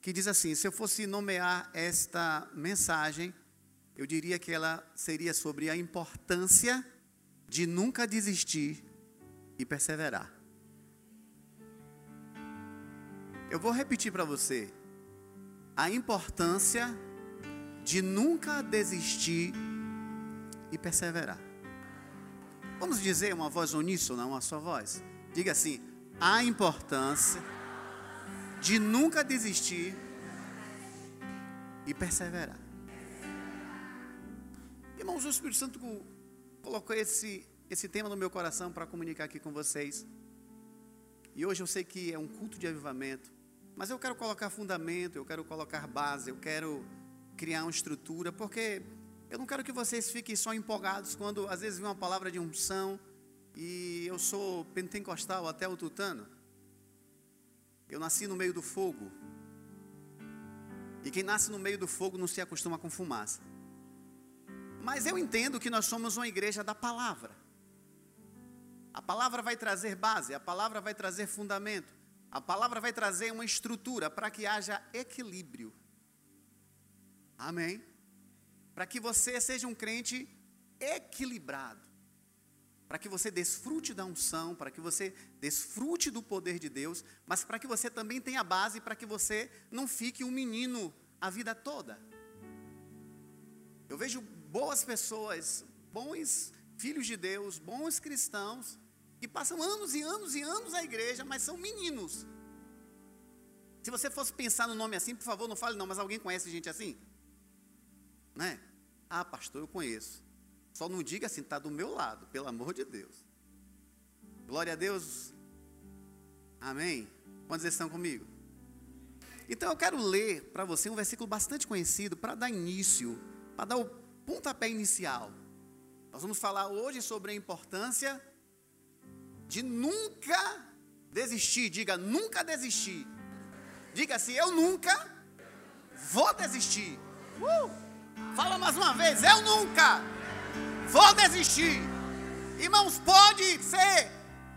que diz assim: se eu fosse nomear esta mensagem, eu diria que ela seria sobre a importância de nunca desistir e perseverar. Eu vou repetir para você a importância de nunca desistir e perseverar. Vamos dizer uma voz uníssona, uma só voz? Diga assim: a importância de nunca desistir e perseverar. Irmãos, o Espírito Santo colocou esse, esse tema no meu coração para comunicar aqui com vocês. E hoje eu sei que é um culto de avivamento, mas eu quero colocar fundamento, eu quero colocar base, eu quero criar uma estrutura, porque eu não quero que vocês fiquem só empolgados quando às vezes vem uma palavra de unção e eu sou pentecostal até o tutano. Eu nasci no meio do fogo. E quem nasce no meio do fogo não se acostuma com fumaça. Mas eu entendo que nós somos uma igreja da palavra. A palavra vai trazer base, a palavra vai trazer fundamento, a palavra vai trazer uma estrutura para que haja equilíbrio. Amém? Para que você seja um crente equilibrado para que você desfrute da unção, para que você desfrute do poder de Deus, mas para que você também tenha base, para que você não fique um menino a vida toda. Eu vejo boas pessoas, bons filhos de Deus, bons cristãos, que passam anos e anos e anos na igreja, mas são meninos. Se você fosse pensar no nome assim, por favor, não fale não, mas alguém conhece gente assim? Né? Ah, pastor, eu conheço. Só não diga assim, está do meu lado, pelo amor de Deus. Glória a Deus. Amém? Quantos estão comigo? Então eu quero ler para você um versículo bastante conhecido para dar início, para dar o pontapé inicial. Nós vamos falar hoje sobre a importância de nunca desistir. Diga, nunca desistir. Diga assim, eu nunca vou desistir. Uh! Fala mais uma vez, eu nunca vou desistir. Irmãos, pode ser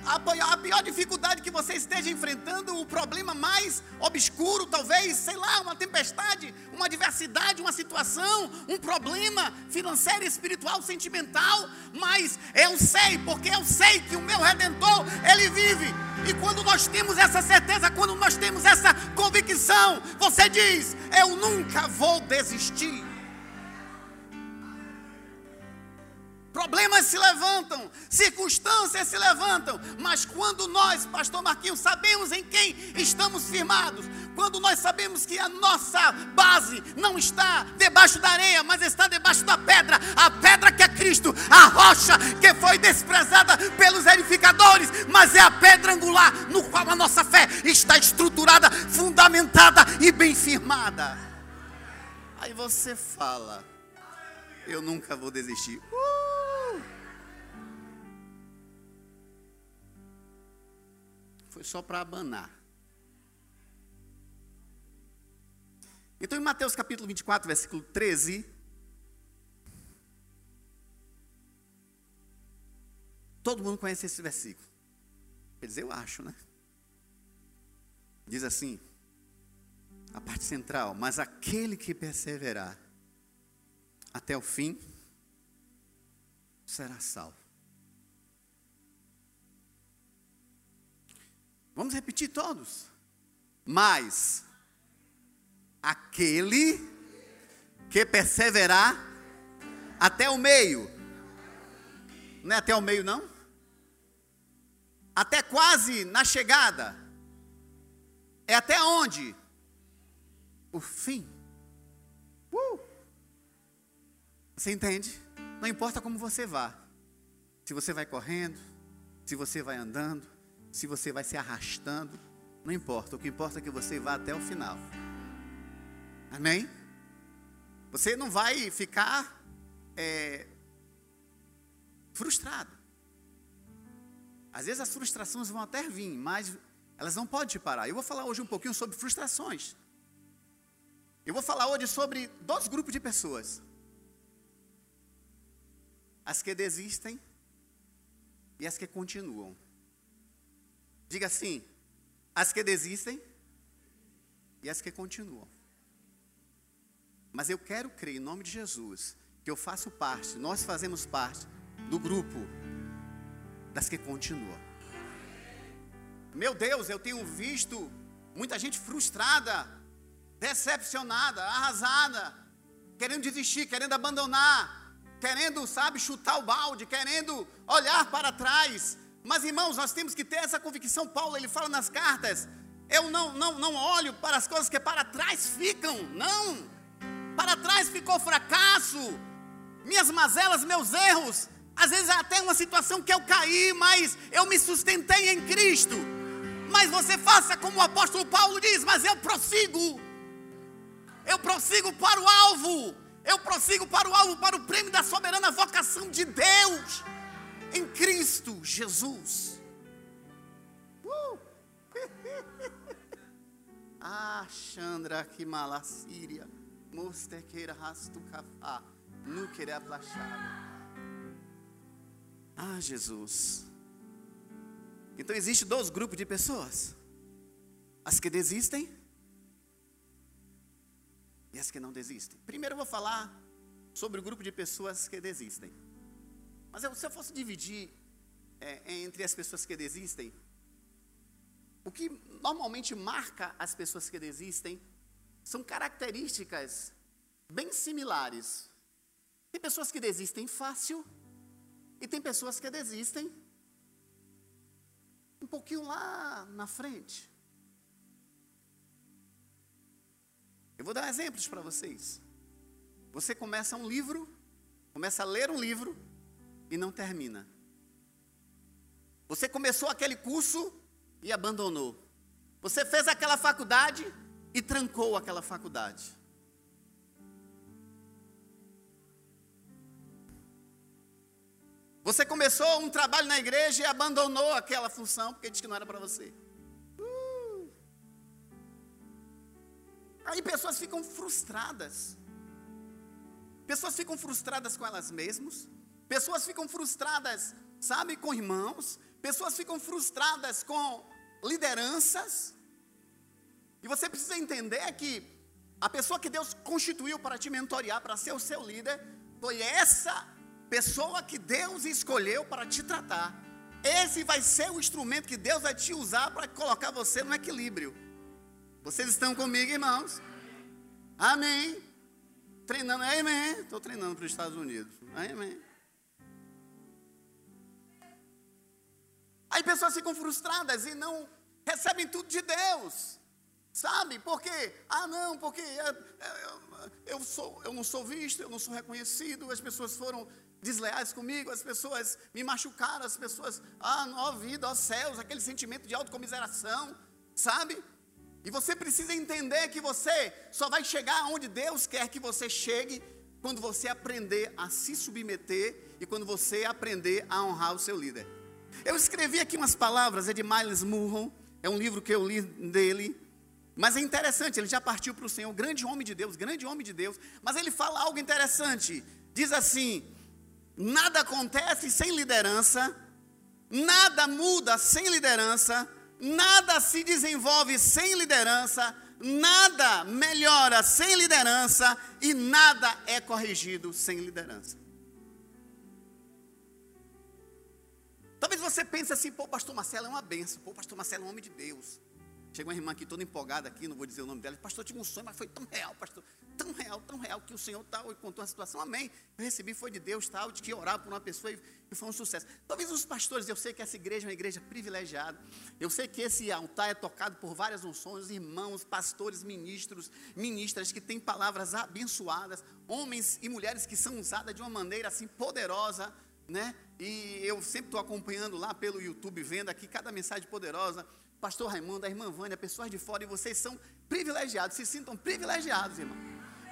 a pior dificuldade que você esteja enfrentando, o problema mais obscuro, talvez, sei lá, uma tempestade, uma adversidade, uma situação, um problema financeiro, espiritual, sentimental, mas eu sei, porque eu sei que o meu redentor, ele vive. E quando nós temos essa certeza, quando nós temos essa convicção, você diz: Eu nunca vou desistir. Problemas se levantam, circunstâncias se levantam, mas quando nós, Pastor Marquinhos, sabemos em quem estamos firmados, quando nós sabemos que a nossa base não está debaixo da areia, mas está debaixo da pedra, a pedra que é Cristo, a rocha que foi desprezada pelos edificadores, mas é a pedra angular no qual a nossa fé está estruturada, fundamentada e bem firmada. Aí você fala, eu nunca vou desistir. Uh! Foi só para abanar. Então, em Mateus capítulo 24, versículo 13. Todo mundo conhece esse versículo. Quer dizer, eu acho, né? Diz assim, a parte central: Mas aquele que perseverar até o fim será salvo. Vamos repetir todos. Mas aquele que perseverar até o meio. Não é até o meio, não? Até quase na chegada. É até onde? O fim. Uh! Você entende? Não importa como você vá. Se você vai correndo, se você vai andando, se você vai se arrastando, não importa. O que importa é que você vá até o final. Amém? Você não vai ficar é, frustrado. Às vezes as frustrações vão até vir, mas elas não podem te parar. Eu vou falar hoje um pouquinho sobre frustrações. Eu vou falar hoje sobre dois grupos de pessoas: as que desistem e as que continuam. Diga assim: as que desistem e as que continuam. Mas eu quero crer em nome de Jesus que eu faço parte, nós fazemos parte do grupo das que continuam. Meu Deus, eu tenho visto muita gente frustrada, decepcionada, arrasada, querendo desistir, querendo abandonar, querendo, sabe, chutar o balde, querendo olhar para trás. Mas irmãos, nós temos que ter essa convicção. Paulo, ele fala nas cartas: eu não, não, não olho para as coisas que para trás ficam, não. Para trás ficou fracasso, minhas mazelas, meus erros. Às vezes até uma situação que eu caí, mas eu me sustentei em Cristo. Mas você faça como o apóstolo Paulo diz: Mas eu prossigo, eu prossigo para o alvo, eu prossigo para o alvo, para o prêmio da soberana vocação de Deus em Cristo Jesus. Uh! ah, Chandra, que malacíria, mostequeira rasto cafá, núquera plachada. Ah, Jesus. Então existe dois grupos de pessoas: as que desistem e as que não desistem. Primeiro eu vou falar sobre o grupo de pessoas que desistem. Mas eu, se eu fosse dividir é, entre as pessoas que desistem, o que normalmente marca as pessoas que desistem são características bem similares. Tem pessoas que desistem fácil e tem pessoas que desistem um pouquinho lá na frente. Eu vou dar exemplos para vocês. Você começa um livro, começa a ler um livro e não termina. Você começou aquele curso e abandonou. Você fez aquela faculdade e trancou aquela faculdade. Você começou um trabalho na igreja e abandonou aquela função porque disse que não era para você. Uh. Aí pessoas ficam frustradas. Pessoas ficam frustradas com elas mesmas. Pessoas ficam frustradas, sabe, com irmãos. Pessoas ficam frustradas com lideranças. E você precisa entender que a pessoa que Deus constituiu para te mentorear, para ser o seu líder, foi essa pessoa que Deus escolheu para te tratar. Esse vai ser o instrumento que Deus vai te usar para colocar você no equilíbrio. Vocês estão comigo, irmãos? Amém. Treinando, amém. Estou treinando para os Estados Unidos. Amém. Aí pessoas ficam frustradas e não recebem tudo de Deus. Sabe? Porque, ah não, porque eu, é, é, eu, sou, eu não sou visto, eu não sou reconhecido, as pessoas foram desleais comigo, as pessoas me machucaram, as pessoas, ah, ó vida, ó céus, aquele sentimento de autocomiseração, sabe? E você precisa entender que você só vai chegar onde Deus quer que você chegue quando você aprender a se submeter e quando você aprender a honrar o seu líder. Eu escrevi aqui umas palavras, é de Miles Murrow, é um livro que eu li dele, mas é interessante, ele já partiu para o Senhor, grande homem de Deus, grande homem de Deus, mas ele fala algo interessante, diz assim: Nada acontece sem liderança, nada muda sem liderança, nada se desenvolve sem liderança, nada melhora sem liderança e nada é corrigido sem liderança. Talvez você pense assim, pô, pastor Marcelo é uma benção, pô, pastor Marcelo é um homem de Deus. Chegou uma irmã aqui toda empolgada aqui, não vou dizer o nome dela. Pastor, eu tive um sonho, mas foi tão real, pastor. Tão real, tão real, que o Senhor tal, e contou a situação. Amém. Eu recebi, foi de Deus, tal, de que orar por uma pessoa e, e foi um sucesso. Talvez os pastores, eu sei que essa igreja é uma igreja privilegiada. Eu sei que esse altar é tocado por várias unções, irmãos, pastores, ministros, ministras que têm palavras abençoadas, homens e mulheres que são usadas de uma maneira assim poderosa, né? E eu sempre estou acompanhando lá pelo YouTube, vendo aqui cada mensagem poderosa pastor Raimundo, a irmã Vânia, pessoas de fora, e vocês são privilegiados, se sintam privilegiados, irmão.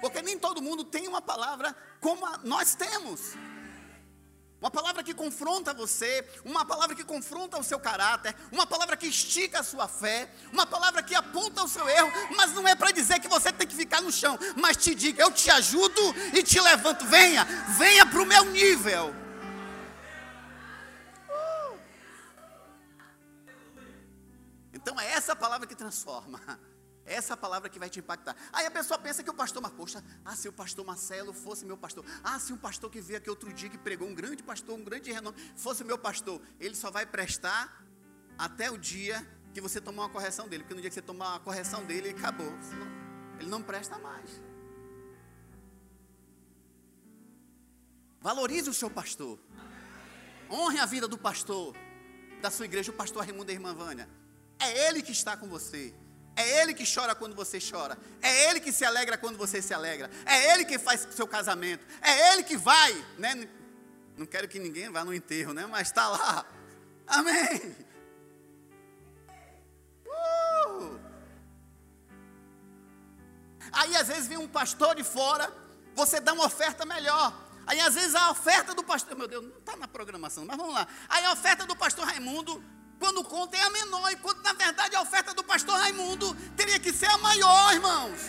Porque nem todo mundo tem uma palavra como nós temos. Uma palavra que confronta você, uma palavra que confronta o seu caráter, uma palavra que estica a sua fé, uma palavra que aponta o seu erro, mas não é para dizer que você tem que ficar no chão, mas te diga, eu te ajudo e te levanto, venha, venha para o meu nível. Então é essa palavra que transforma. Essa palavra que vai te impactar. Aí a pessoa pensa que o pastor, mas poxa, ah, se o pastor Marcelo fosse meu pastor, ah, se um pastor que veio aqui outro dia que pregou, um grande pastor, um grande renome, fosse meu pastor, ele só vai prestar até o dia que você tomar uma correção dele, porque no dia que você tomar uma correção dele, acabou. Ele não presta mais. Valorize o seu pastor. Honre a vida do pastor da sua igreja, o pastor Raimundo e a irmã Vânia. É ele que está com você. É Ele que chora quando você chora. É Ele que se alegra quando você se alegra. É Ele que faz seu casamento. É Ele que vai, né? Não quero que ninguém vá no enterro, né? Mas está lá. Amém. Uh! Aí às vezes vem um pastor de fora, você dá uma oferta melhor. Aí às vezes a oferta do pastor, meu Deus, não está na programação, mas vamos lá. Aí a oferta do pastor Raimundo quando conta é a menor, enquanto na verdade a oferta do pastor Raimundo teria que ser a maior, irmãos.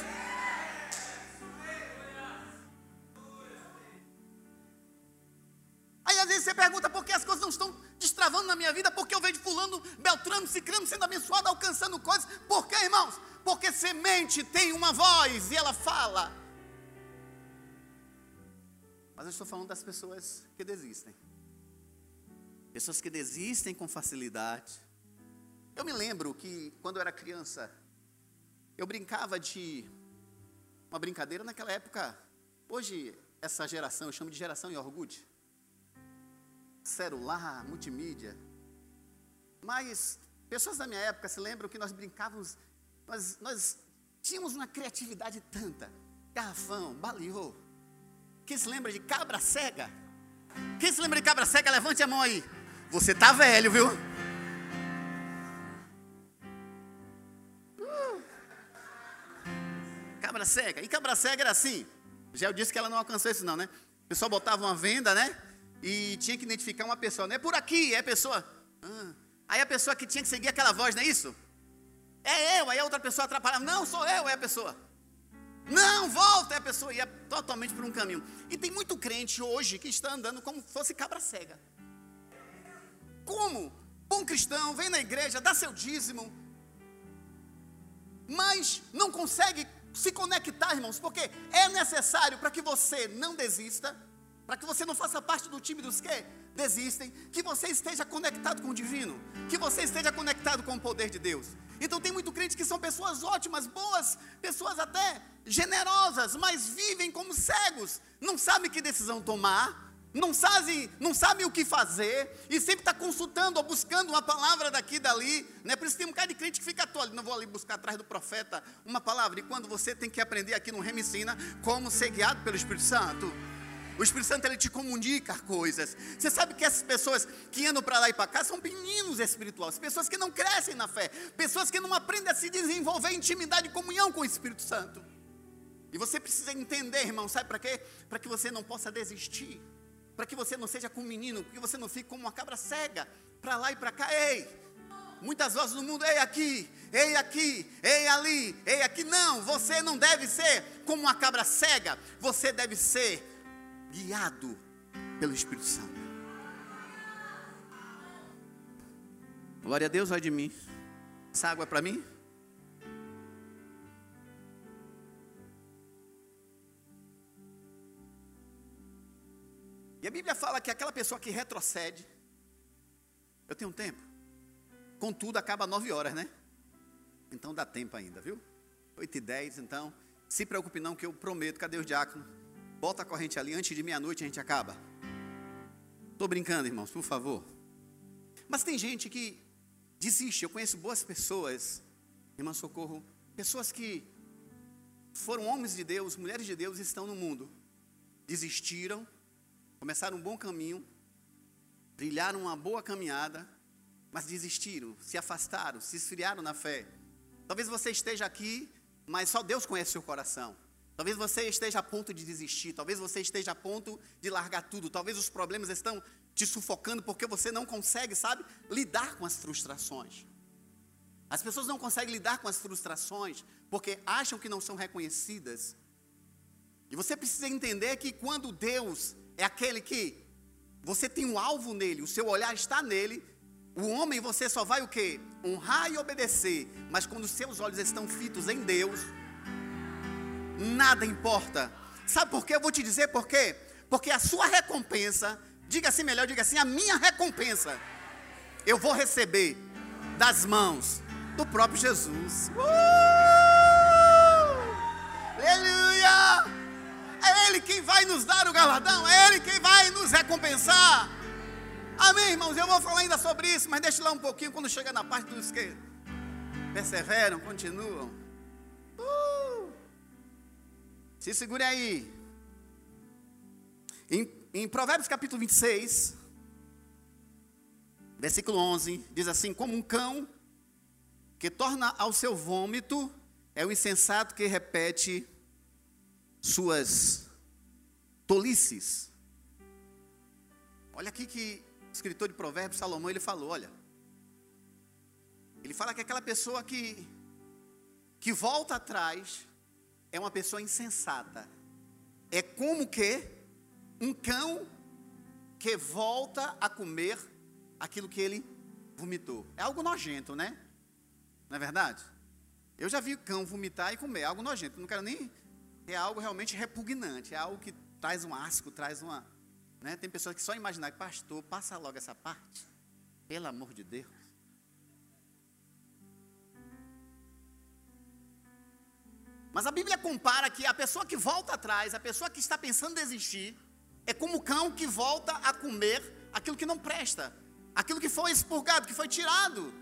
Aí às vezes você pergunta por que as coisas não estão destravando na minha vida, porque eu vejo fulano, Beltrano, Cicrano sendo abençoado, alcançando coisas. Por quê, irmãos? Porque semente tem uma voz e ela fala. Mas eu estou falando das pessoas que desistem. Pessoas que desistem com facilidade. Eu me lembro que quando eu era criança, eu brincava de uma brincadeira naquela época. Hoje, essa geração, eu chamo de geração Yorgut. Celular, multimídia. Mas pessoas da minha época se lembram que nós brincávamos, nós, nós tínhamos uma criatividade tanta. Garrafão, baleou. Quem se lembra de cabra cega? Quem se lembra de cabra cega, levante a mão aí. Você tá velho, viu? Uh. Cabra cega. E cabra cega era assim. Já eu disse que ela não alcançou isso não, né? O pessoal botava uma venda, né? E tinha que identificar uma pessoa. Não é por aqui, é a pessoa. Ah. Aí a pessoa que tinha que seguir aquela voz, não é isso? É eu, aí a outra pessoa atrapalhava. Não, sou eu, é a pessoa. Não, volta, é a pessoa ia totalmente por um caminho. E tem muito crente hoje que está andando como fosse cabra cega. Como? Bom cristão, vem na igreja, dá seu dízimo, mas não consegue se conectar, irmãos, porque é necessário para que você não desista, para que você não faça parte do time dos que desistem, que você esteja conectado com o divino, que você esteja conectado com o poder de Deus. Então tem muito crente que são pessoas ótimas, boas, pessoas até generosas, mas vivem como cegos, não sabem que decisão tomar, não sabe, não sabe o que fazer, e sempre está consultando ou buscando uma palavra daqui e dali. Né? Por isso tem um cara de crente que fica tolo. Não vou ali buscar atrás do profeta uma palavra. E quando você tem que aprender aqui no Remicina como ser guiado pelo Espírito Santo. O Espírito Santo ele te comunica coisas. Você sabe que essas pessoas que andam para lá e para cá são meninos espirituais, pessoas que não crescem na fé, pessoas que não aprendem a se desenvolver intimidade e comunhão com o Espírito Santo. E você precisa entender, irmão, sabe para quê? Para que você não possa desistir para que você não seja como um menino, que você não fique como uma cabra cega, para lá e para cá. Ei, muitas vozes no mundo, ei aqui, ei aqui, ei ali, ei aqui. Não, você não deve ser como uma cabra cega, você deve ser guiado pelo Espírito Santo. Glória a Deus, vai de mim. Essa água é para mim? E a Bíblia fala que aquela pessoa que retrocede, eu tenho tempo. Contudo, acaba nove horas, né? Então dá tempo ainda, viu? Oito e dez, então. Se preocupe não, que eu prometo, cadê os diáconos? Bota a corrente ali, antes de meia-noite a gente acaba. Estou brincando, irmãos, por favor. Mas tem gente que desiste. Eu conheço boas pessoas, irmão Socorro, pessoas que foram homens de Deus, mulheres de Deus e estão no mundo. Desistiram, começaram um bom caminho, trilharam uma boa caminhada, mas desistiram, se afastaram, se esfriaram na fé. Talvez você esteja aqui, mas só Deus conhece seu coração. Talvez você esteja a ponto de desistir, talvez você esteja a ponto de largar tudo, talvez os problemas estão te sufocando porque você não consegue, sabe, lidar com as frustrações. As pessoas não conseguem lidar com as frustrações porque acham que não são reconhecidas. E você precisa entender que quando Deus é aquele que você tem um alvo nele, o seu olhar está nele. O homem você só vai o quê? honrar e obedecer, mas quando seus olhos estão fitos em Deus, nada importa. Sabe por quê? Eu vou te dizer por quê. Porque a sua recompensa, diga assim melhor, diga assim, a minha recompensa, eu vou receber das mãos do próprio Jesus. Uh! Aleluia! É Ele quem vai nos dar o galardão, é Ele quem vai nos recompensar. Amém, irmãos? Eu vou falar ainda sobre isso, mas deixa lá um pouquinho quando chegar na parte dos que perseveram, continuam. Uh! Se segure aí. Em, em Provérbios capítulo 26, versículo 11, diz assim: Como um cão que torna ao seu vômito, é o insensato que repete suas tolices. Olha aqui que o escritor de Provérbios, Salomão, ele falou: olha, ele fala que aquela pessoa que, que volta atrás é uma pessoa insensata. É como que um cão que volta a comer aquilo que ele vomitou. É algo nojento, né? Não é verdade? Eu já vi cão vomitar e comer, é algo nojento. Não quero nem. É algo realmente repugnante, é algo que traz um asco, traz uma, né? Tem pessoas que só imaginar, pastor, passa logo essa parte. Pelo amor de Deus. Mas a Bíblia compara que a pessoa que volta atrás, a pessoa que está pensando desistir, é como o cão que volta a comer aquilo que não presta, aquilo que foi expurgado, que foi tirado.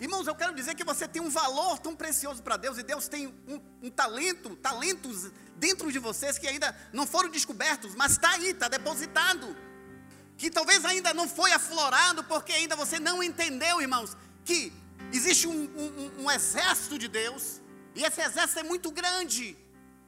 Irmãos, eu quero dizer que você tem um valor tão precioso para Deus e Deus tem um, um, talento, talentos dentro de vocês que ainda não foram descobertos, mas está aí, está depositado. Que talvez ainda não foi aflorado porque ainda você não entendeu, irmãos, que existe um, um, um exército de Deus e esse exército é muito grande.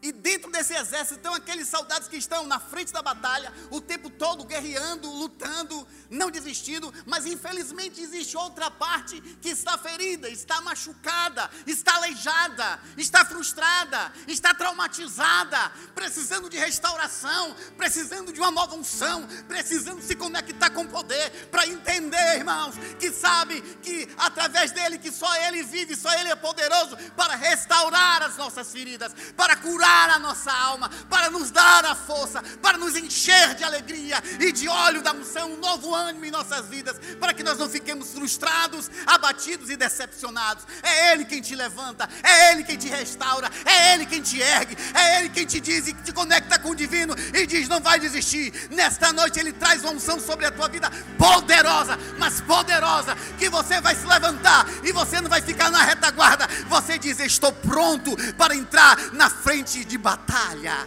E dentro desse exército estão aqueles soldados que estão na frente da batalha, o tempo todo guerreando, lutando, não desistindo, mas infelizmente existe outra parte que está ferida, está machucada, está aleijada, está frustrada, está traumatizada, precisando de restauração, precisando de uma nova unção, precisando se conectar com poder para entender, irmãos, que sabe que através dele que só ele vive, só ele é poderoso para restaurar as nossas feridas, para curar a nossa alma, para nos dar a força, para nos encher de alegria e de óleo da unção, um novo ânimo em nossas vidas, para que nós não fiquemos frustrados, abatidos e decepcionados. É Ele quem te levanta, é Ele quem te restaura, é Ele quem te ergue, é Ele quem te diz e te conecta com o divino e diz: não vai desistir. Nesta noite Ele traz uma unção sobre a tua vida poderosa, mas poderosa, que você vai se levantar e você não vai ficar na retaguarda. Você diz: estou pronto para entrar na frente de batalha.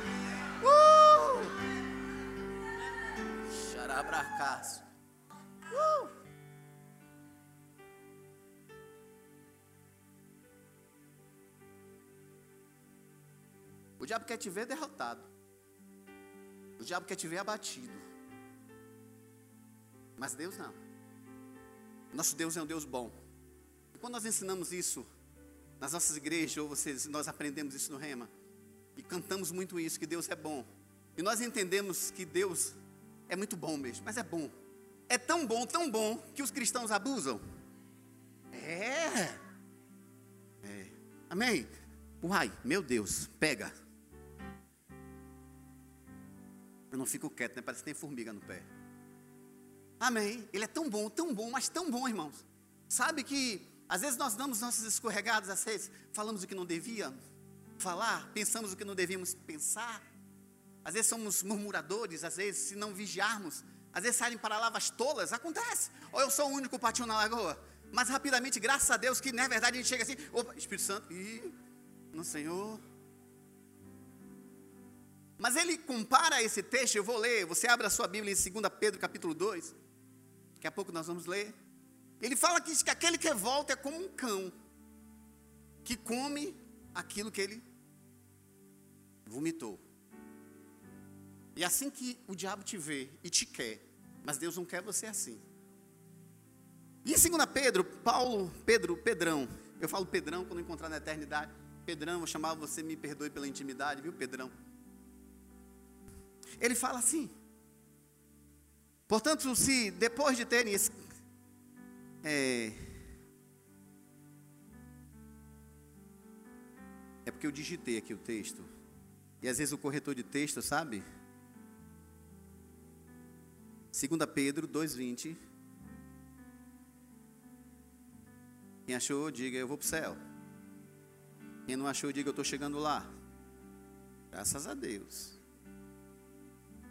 Uh! Uh! O diabo quer te ver derrotado. O diabo quer te ver abatido. Mas Deus não. Nosso Deus é um Deus bom. E quando nós ensinamos isso nas nossas igrejas, ou vocês, nós aprendemos isso no Rema, e cantamos muito isso, que Deus é bom. E nós entendemos que Deus é muito bom mesmo, mas é bom. É tão bom, tão bom, que os cristãos abusam. É. é. Amém? Uai, meu Deus, pega. Eu não fico quieto, né? Parece que tem formiga no pé. Amém. Ele é tão bom, tão bom, mas tão bom, irmãos. Sabe que às vezes nós damos nossos escorregados, às vezes falamos o que não devíamos falar, pensamos o que não devíamos pensar. Às vezes somos murmuradores, às vezes, se não vigiarmos, às vezes saem palavras tolas, acontece. Ou eu sou o único patinho na lagoa. Mas rapidamente, graças a Deus, que na verdade a gente chega assim, opa, Espírito Santo, e no Senhor. Mas ele compara esse texto, eu vou ler, você abre a sua Bíblia em 2 Pedro capítulo 2, daqui a pouco nós vamos ler. Ele fala que, que aquele que volta é como um cão, que come aquilo que ele vomitou. E assim que o diabo te vê e te quer, mas Deus não quer você assim. E em 2 Pedro, Paulo, Pedro, Pedrão, eu falo Pedrão quando encontrar na eternidade. Pedrão, eu chamava você, me perdoe pela intimidade, viu, Pedrão? Ele fala assim: Portanto, se depois de terem É. É porque eu digitei aqui o texto. E às vezes o corretor de texto, sabe? 2 Pedro 2,20. Quem achou, diga eu vou para o céu. Quem não achou, diga eu estou chegando lá. Graças a Deus.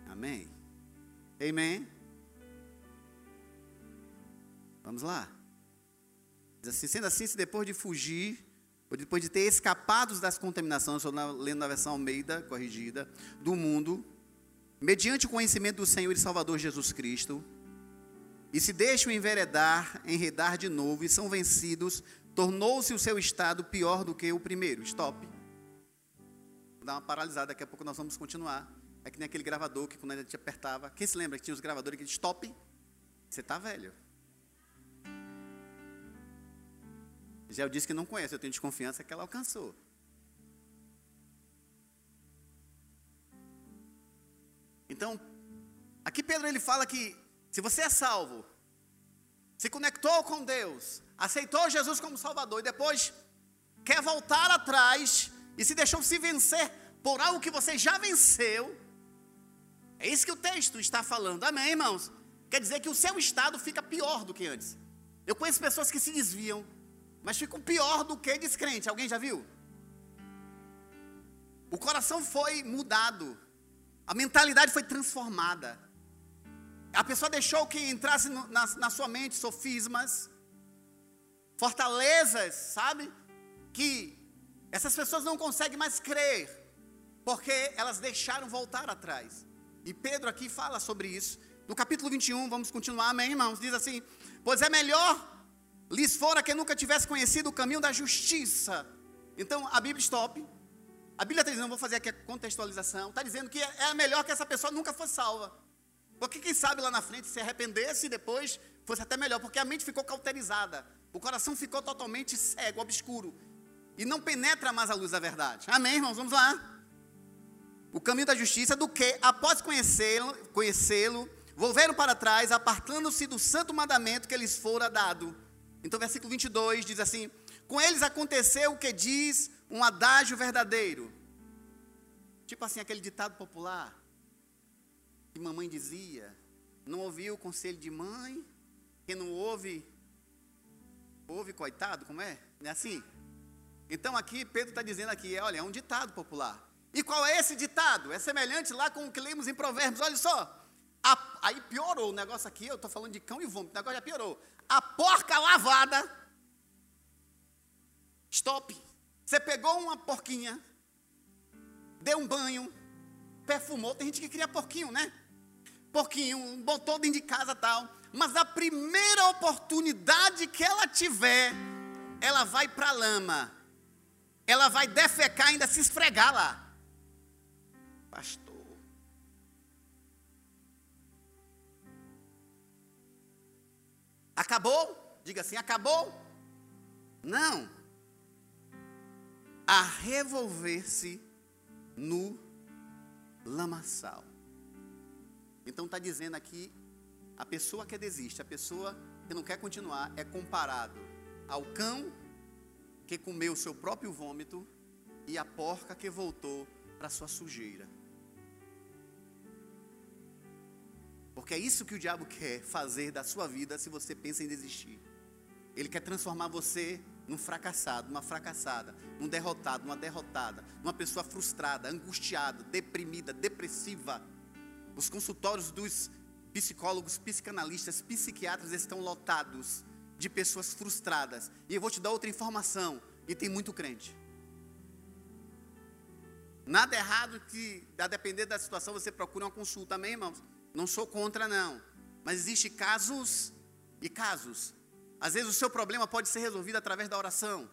Amém. Amém. Vamos lá. Diz assim, sendo assim, se depois de fugir, depois de ter escapado das contaminações, estou lendo na versão Almeida, corrigida, do mundo, mediante o conhecimento do Senhor e Salvador Jesus Cristo, e se deixam enveredar, enredar de novo, e são vencidos, tornou-se o seu estado pior do que o primeiro. Stop. Vou dar uma paralisada, daqui a pouco nós vamos continuar. É que nem aquele gravador que quando a gente apertava. Quem se lembra que tinha os gravadores que stop? Você está velho. Eu disse que não conhece, eu tenho desconfiança que ela alcançou. Então, aqui Pedro ele fala que se você é salvo, se conectou com Deus, aceitou Jesus como Salvador e depois quer voltar atrás e se deixou se vencer por algo que você já venceu, é isso que o texto está falando. Amém, irmãos? Quer dizer que o seu estado fica pior do que antes. Eu conheço pessoas que se desviam, mas ficam pior do que descrente. Alguém já viu? O coração foi mudado, a mentalidade foi transformada. A pessoa deixou que entrasse no, na, na sua mente sofismas, fortalezas, sabe? Que essas pessoas não conseguem mais crer, porque elas deixaram voltar atrás. E Pedro aqui fala sobre isso. No capítulo 21, vamos continuar, amém, irmãos? Diz assim: Pois é melhor lhes fora que nunca tivesse conhecido o caminho da justiça. Então a Bíblia stop. A Bíblia está dizendo, vou fazer aqui a contextualização, está dizendo que é melhor que essa pessoa nunca fosse salva. Porque quem sabe lá na frente se arrependesse e depois fosse até melhor, porque a mente ficou cauterizada, o coração ficou totalmente cego, obscuro, e não penetra mais a luz da verdade. Amém, irmãos? Vamos lá. O caminho da justiça, do que, após conhecê-lo, conhecê-lo, volveram para trás, apartando-se do santo mandamento que lhes fora dado. Então, versículo 22 diz assim: Com eles aconteceu o que diz um adágio verdadeiro. Tipo assim, aquele ditado popular que mamãe dizia: Não ouviu o conselho de mãe, quem não ouve, ouve coitado, como é? Não é assim? Então aqui, Pedro está dizendo aqui, olha, é um ditado popular. E qual é esse ditado? É semelhante lá com o que lemos em Provérbios, olha só. Aí piorou o negócio aqui, eu estou falando de cão e vômito, o negócio já piorou a porca lavada. Stop. Você pegou uma porquinha, deu um banho, perfumou. Tem gente que cria porquinho, né? Porquinho, botou dentro de casa tal. Mas a primeira oportunidade que ela tiver, ela vai para a lama. Ela vai defecar, ainda se esfregar lá. Pastor. Acabou? Diga assim: acabou? Não. A revolver-se no lamaçal. Então está dizendo aqui, a pessoa que desiste, a pessoa que não quer continuar, é comparado ao cão que comeu seu próprio vômito e a porca que voltou para sua sujeira. Porque é isso que o diabo quer fazer da sua vida se você pensa em desistir. Ele quer transformar você num fracassado, numa fracassada, num derrotado, numa derrotada, numa pessoa frustrada, angustiada, deprimida, depressiva. Os consultórios dos psicólogos, psicanalistas, psiquiatras estão lotados de pessoas frustradas. E eu vou te dar outra informação, e tem muito crente. Nada errado que, a depender da situação, você procure uma consulta, amém, irmãos? Não sou contra, não. Mas existe casos e casos. Às vezes o seu problema pode ser resolvido através da oração.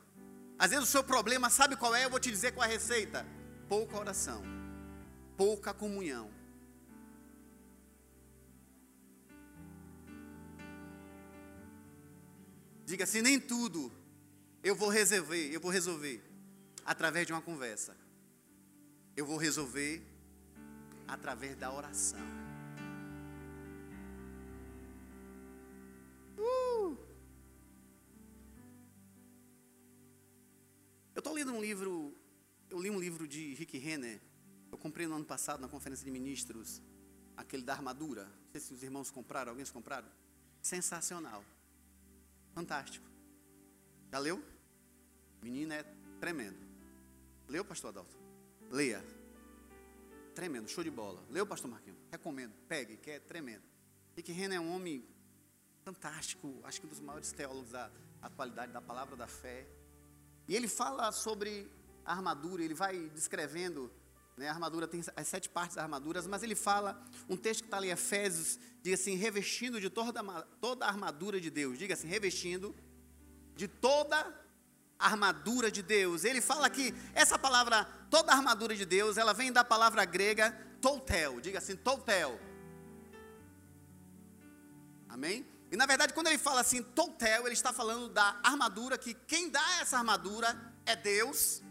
Às vezes o seu problema, sabe qual é? Eu vou te dizer qual é a receita: pouca oração, pouca comunhão. Diga assim: nem tudo eu vou resolver, eu vou resolver através de uma conversa. Eu vou resolver através da oração. Eu estou lendo um livro, eu li um livro de Rick Renner, eu comprei no ano passado na conferência de ministros, aquele da armadura. Não sei se os irmãos compraram, alguém compraram? Sensacional. Fantástico. Já leu? Menino é tremendo. Leu, pastor Adalto? Leia. Tremendo, show de bola. Leu, pastor Marquinhos? Recomendo. Pegue, que é tremendo. Rick Renner é um homem fantástico, acho que um dos maiores teólogos da atualidade da palavra da fé. E ele fala sobre a armadura, ele vai descrevendo, né, a armadura tem as sete partes das armaduras, mas ele fala, um texto que está ali em Efésios, diz assim, revestindo de toda, toda a armadura de Deus. Diga assim, revestindo de toda a armadura de Deus. Ele fala que essa palavra, toda a armadura de Deus, ela vem da palavra grega toutel. Diga assim, toutel. Amém? E na verdade, quando ele fala assim, toutel, ele está falando da armadura, que quem dá essa armadura é Deus.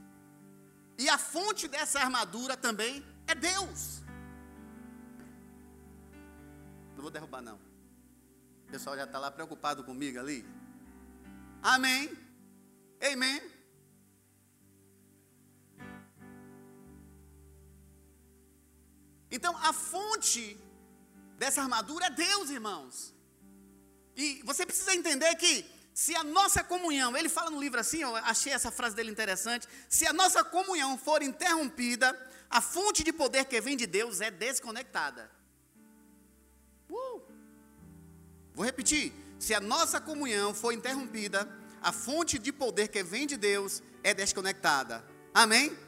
E a fonte dessa armadura também é Deus. Não vou derrubar, não. O pessoal já está lá preocupado comigo ali. Amém. Amém. Então, a fonte dessa armadura é Deus, irmãos. E você precisa entender que se a nossa comunhão, ele fala no livro assim, eu achei essa frase dele interessante, se a nossa comunhão for interrompida, a fonte de poder que vem de Deus é desconectada. Uh! Vou repetir, se a nossa comunhão for interrompida, a fonte de poder que vem de Deus é desconectada. Amém?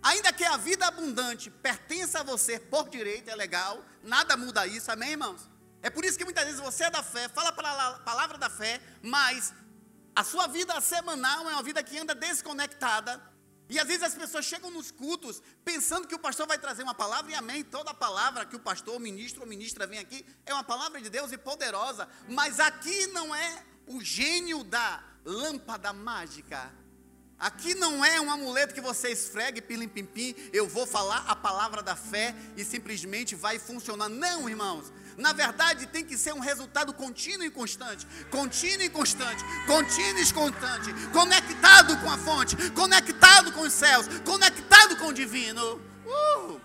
Ainda que a vida abundante pertença a você por direito, é legal, nada muda isso, amém, irmãos? É por isso que muitas vezes você é da fé, fala a palavra da fé, mas a sua vida semanal é uma vida que anda desconectada. E às vezes as pessoas chegam nos cultos pensando que o pastor vai trazer uma palavra, e amém, toda palavra que o pastor, o ministro ou ministra vem aqui é uma palavra de Deus e poderosa, mas aqui não é o gênio da lâmpada mágica. Aqui não é um amuleto que você esfregue, pilim pim pim, eu vou falar a palavra da fé e simplesmente vai funcionar. Não, irmãos. Na verdade, tem que ser um resultado contínuo e constante. Contínuo e constante. Contínuo e constante. Conectado com a fonte. Conectado com os céus. Conectado com o divino. Uh!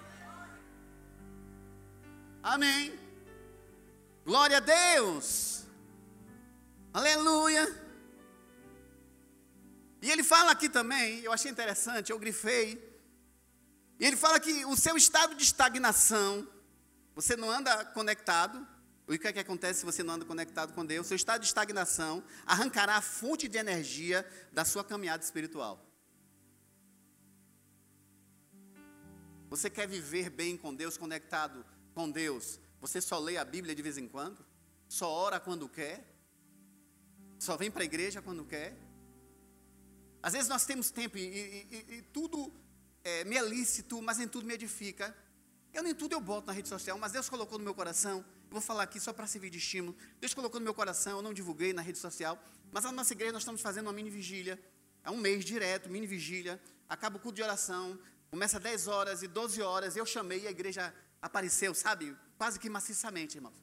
Amém. Glória a Deus. Aleluia. E ele fala aqui também, eu achei interessante, eu grifei. E ele fala que o seu estado de estagnação você não anda conectado. O que é que acontece se você não anda conectado com Deus? Seu estado de estagnação arrancará a fonte de energia da sua caminhada espiritual. Você quer viver bem com Deus, conectado com Deus? Você só lê a Bíblia de vez em quando? Só ora quando quer? Só vem para a igreja quando quer? Às vezes nós temos tempo e, e, e, e tudo é, me é lícito, mas nem tudo me edifica. Eu nem tudo eu boto na rede social, mas Deus colocou no meu coração. Vou falar aqui só para servir de estímulo. Deus colocou no meu coração, eu não divulguei na rede social. Mas na nossa igreja nós estamos fazendo uma mini vigília. É um mês direto, mini vigília. Acaba o culto de oração. Começa 10 horas e 12 horas. Eu chamei e a igreja apareceu, sabe? Quase que maciçamente, irmãos.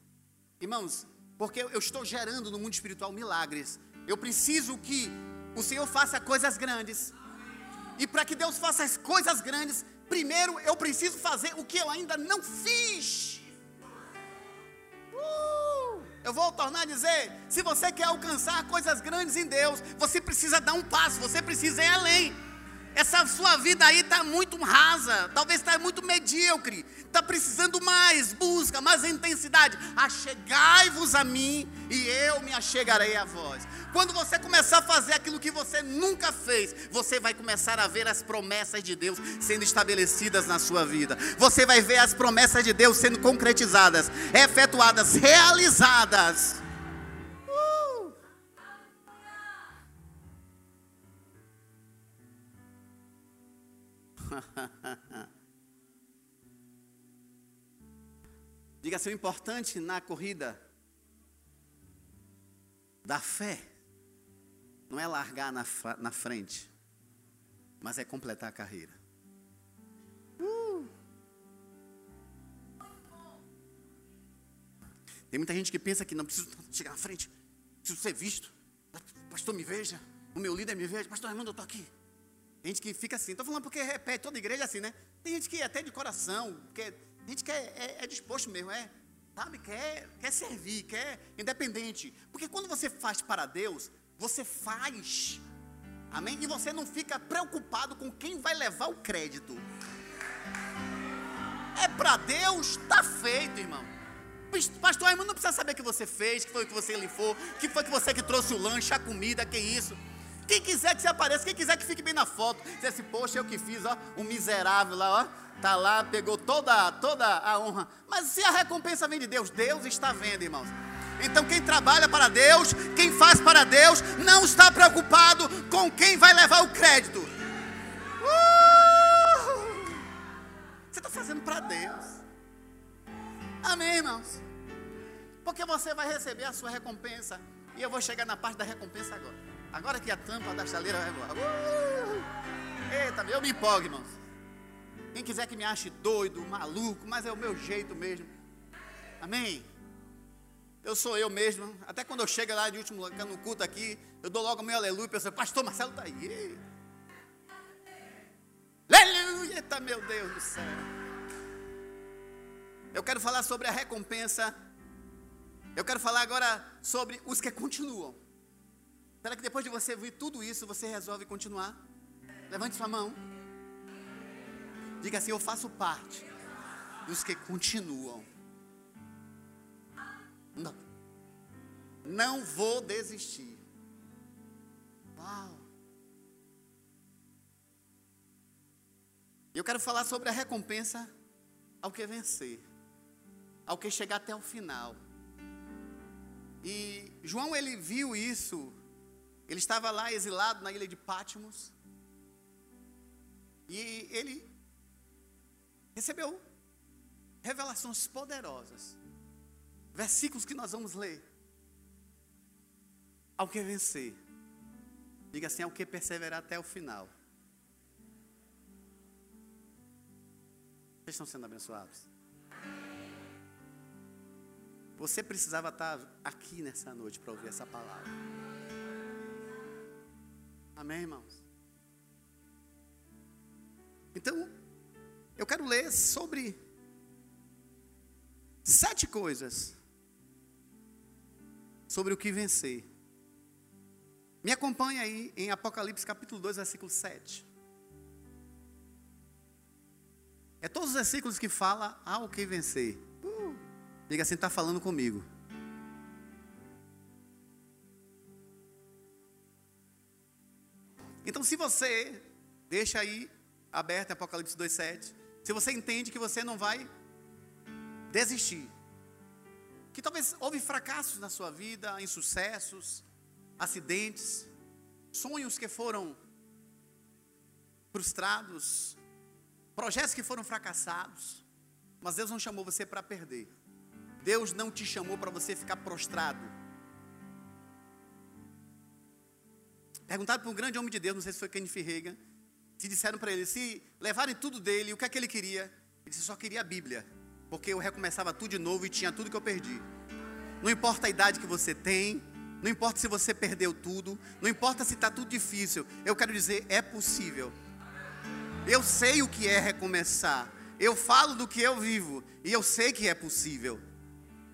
Irmãos, porque eu estou gerando no mundo espiritual milagres. Eu preciso que o Senhor faça coisas grandes. E para que Deus faça as coisas grandes, primeiro eu preciso fazer o que eu ainda não fiz. Uh, eu vou tornar a dizer: se você quer alcançar coisas grandes em Deus, você precisa dar um passo, você precisa ir além. Essa sua vida aí está muito rasa, talvez está muito medíocre, está precisando mais, busca, mais intensidade. Achegai-vos a mim e eu me achegarei a vós. Quando você começar a fazer aquilo que você nunca fez, você vai começar a ver as promessas de Deus sendo estabelecidas na sua vida. Você vai ver as promessas de Deus sendo concretizadas, efetuadas, realizadas. Diga assim: o importante na corrida da fé não é largar na, na frente, mas é completar a carreira. Uh. Tem muita gente que pensa que não preciso chegar na frente, preciso ser visto. Pastor me veja, o meu líder me veja, pastor Raimundo, eu estou aqui. Tem gente que fica assim, estou falando porque repete toda igreja assim, né? Tem gente que é até de coração, que é, tem gente que é, é, é disposto mesmo, é, sabe, quer, quer servir, quer independente. Porque quando você faz para Deus, você faz, amém? E você não fica preocupado com quem vai levar o crédito. É para Deus, está feito, irmão. Pastor, irmão, não precisa saber o que você fez, que foi o que você limpou, que foi que você que trouxe o lanche, a comida, que isso. Quem quiser que se apareça, quem quiser que fique bem na foto, dizer assim, poxa, eu que fiz, ó, um miserável lá, ó, tá lá, pegou toda, toda a honra. Mas se a recompensa vem de Deus, Deus está vendo, irmãos. Então quem trabalha para Deus, quem faz para Deus, não está preocupado com quem vai levar o crédito. Uh! Você está fazendo para Deus. Amém, irmãos? Porque você vai receber a sua recompensa. E eu vou chegar na parte da recompensa agora. Agora que a tampa da chaleira vai embora. Uh! Eita, eu me empolgo, irmãos. Quem quiser que me ache doido, maluco, mas é o meu jeito mesmo. Amém? Eu sou eu mesmo. Até quando eu chego lá de último no culto aqui, eu dou logo meu aleluia e penso, pastor Marcelo está aí. Aleluia, eita meu Deus do céu. Eu quero falar sobre a recompensa. Eu quero falar agora sobre os que continuam. Será que depois de você ver tudo isso, você resolve continuar? Levante sua mão. Diga assim: Eu faço parte dos que continuam. Não. Não vou desistir. Uau. Eu quero falar sobre a recompensa ao que vencer, ao que chegar até o final. E João ele viu isso ele estava lá exilado na ilha de Pátimos. E ele recebeu revelações poderosas. Versículos que nós vamos ler. Ao que vencer. Diga assim, ao que perseverar até o final. Vocês estão sendo abençoados? Você precisava estar aqui nessa noite para ouvir essa palavra. Amém, irmãos? Então, eu quero ler sobre sete coisas sobre o que vencer. Me acompanhe aí em Apocalipse capítulo 2, versículo 7. É todos os versículos que fala ao que vencer. Uh, diga assim, está falando comigo. Então, se você deixa aí aberto Apocalipse 2:7, se você entende que você não vai desistir, que talvez houve fracassos na sua vida, insucessos, acidentes, sonhos que foram frustrados, projetos que foram fracassados, mas Deus não chamou você para perder. Deus não te chamou para você ficar prostrado. Perguntaram para um grande homem de Deus, não sei se foi Kenneth Reagan, se disseram para ele, se levarem tudo dele, o que é que ele queria? Ele disse, só queria a Bíblia, porque eu recomeçava tudo de novo e tinha tudo que eu perdi. Não importa a idade que você tem, não importa se você perdeu tudo, não importa se está tudo difícil, eu quero dizer, é possível. Eu sei o que é recomeçar, eu falo do que eu vivo, e eu sei que é possível.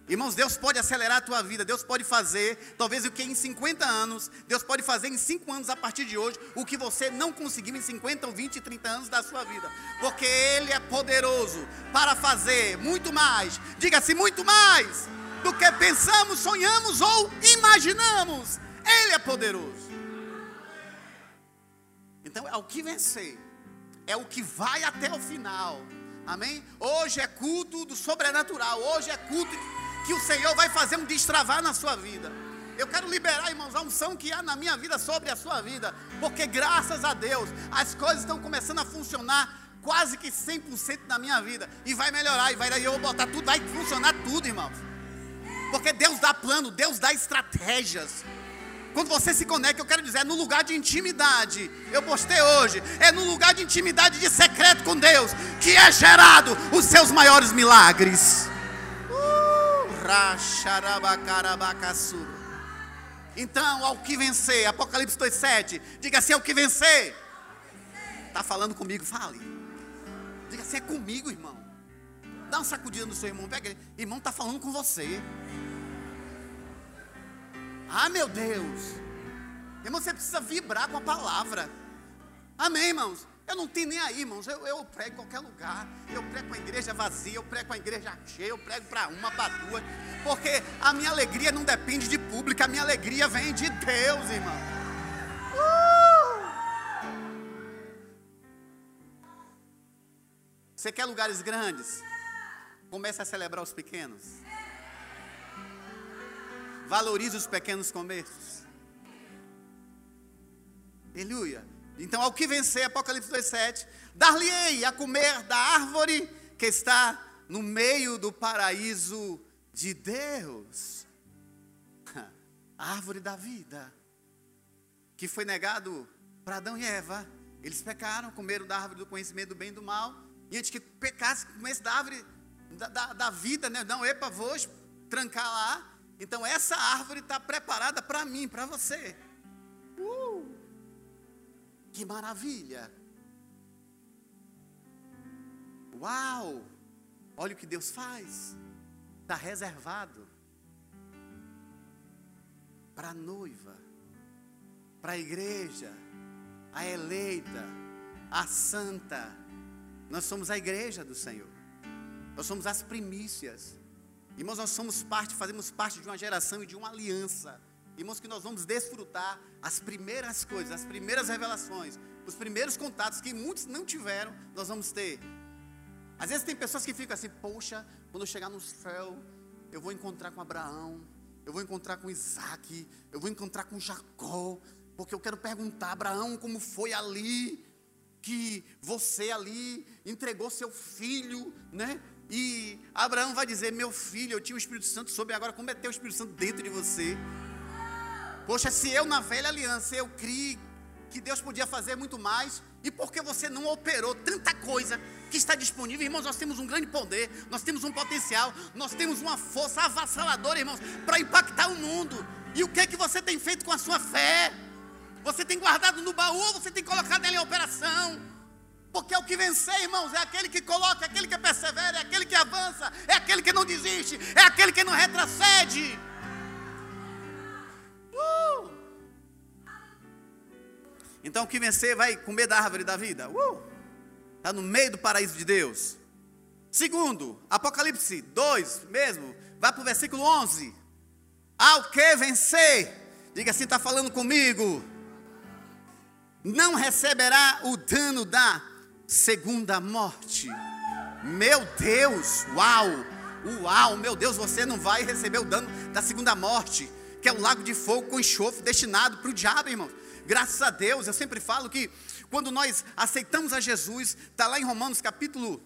Irmãos, Deus pode acelerar a tua vida, Deus pode fazer, talvez o que em 50 anos, Deus pode fazer em 5 anos a partir de hoje, o que você não conseguiu em 50 ou 20, 30 anos da sua vida, porque Ele é poderoso para fazer muito mais, diga-se muito mais, do que pensamos, sonhamos ou imaginamos, Ele é poderoso. Então é o que vencer, é o que vai até o final, amém? Hoje é culto do sobrenatural, hoje é culto que o Senhor vai fazer um destravar na sua vida. Eu quero liberar, irmãos, a unção que há na minha vida sobre a sua vida, porque graças a Deus as coisas estão começando a funcionar quase que 100% na minha vida e vai melhorar e vai eu botar tudo, vai funcionar tudo, irmãos. Porque Deus dá plano, Deus dá estratégias. Quando você se conecta, eu quero dizer, é no lugar de intimidade. Eu postei hoje, é no lugar de intimidade de secreto com Deus que é gerado os seus maiores milagres. Então, ao que vencer, Apocalipse 2,7, diga assim: ao que vencer, Está falando comigo, fale. Diga assim, é comigo, irmão. Dá uma sacudida no seu irmão, pega ele. Irmão, está falando com você. Ah, meu Deus. Irmão, você precisa vibrar com a palavra. Amém, irmãos? Eu não tenho nem aí, irmãos. Eu, eu prego em qualquer lugar. Eu prego com a igreja vazia, eu prego com a igreja cheia, eu prego para uma, para duas. Porque a minha alegria não depende de público, a minha alegria vem de Deus, irmão. Uh! Você quer lugares grandes? Comece a celebrar os pequenos. Valorize os pequenos começos. Aleluia. Então, ao que vencer, Apocalipse 2,7: Dar-lhe-ei a comer da árvore que está no meio do paraíso de Deus. A árvore da vida. Que foi negado para Adão e Eva. Eles pecaram, comeram da árvore do conhecimento do bem e do mal. E antes que pecasse, comesse da árvore da, da, da vida, né? Não, epa, vou trancar lá. Então essa árvore está preparada para mim, para você. Uh, que maravilha! Uau! Olha o que Deus faz. Está reservado para a noiva, para a igreja, a eleita, a santa. Nós somos a igreja do Senhor. Nós somos as primícias. Irmãos, nós somos parte, fazemos parte de uma geração e de uma aliança. Irmãos, que nós vamos desfrutar as primeiras coisas, as primeiras revelações, os primeiros contatos que muitos não tiveram, nós vamos ter. Às vezes tem pessoas que ficam assim, poxa, quando eu chegar no céu, eu vou encontrar com Abraão, eu vou encontrar com Isaac, eu vou encontrar com Jacó, porque eu quero perguntar, Abraão, como foi ali, que você ali entregou seu filho, né? E Abraão vai dizer: Meu filho, eu tinha o Espírito Santo sobre, agora como é ter o Espírito Santo dentro de você? Poxa, se eu na velha aliança eu criei que Deus podia fazer muito mais, e por que você não operou tanta coisa que está disponível? Irmãos, nós temos um grande poder, nós temos um potencial, nós temos uma força avassaladora, irmãos, para impactar o mundo. E o que é que você tem feito com a sua fé? Você tem guardado no baú, você tem colocado ela em operação? Porque é o que vencer, irmãos, é aquele que coloca, é aquele que persevera, é aquele que avança, é aquele que não desiste, é aquele que não retrocede. Uh! Então o que vencer vai comer da árvore da vida. Está uh! no meio do paraíso de Deus. Segundo, Apocalipse 2 mesmo, vai para o versículo 11. Ao que vencer, diga assim, está falando comigo. Não receberá o dano da segunda morte. Meu Deus, uau, uau, meu Deus, você não vai receber o dano da segunda morte, que é o lago de fogo com enxofre destinado para o diabo, irmão. Graças a Deus, eu sempre falo que quando nós aceitamos a Jesus, está lá em Romanos capítulo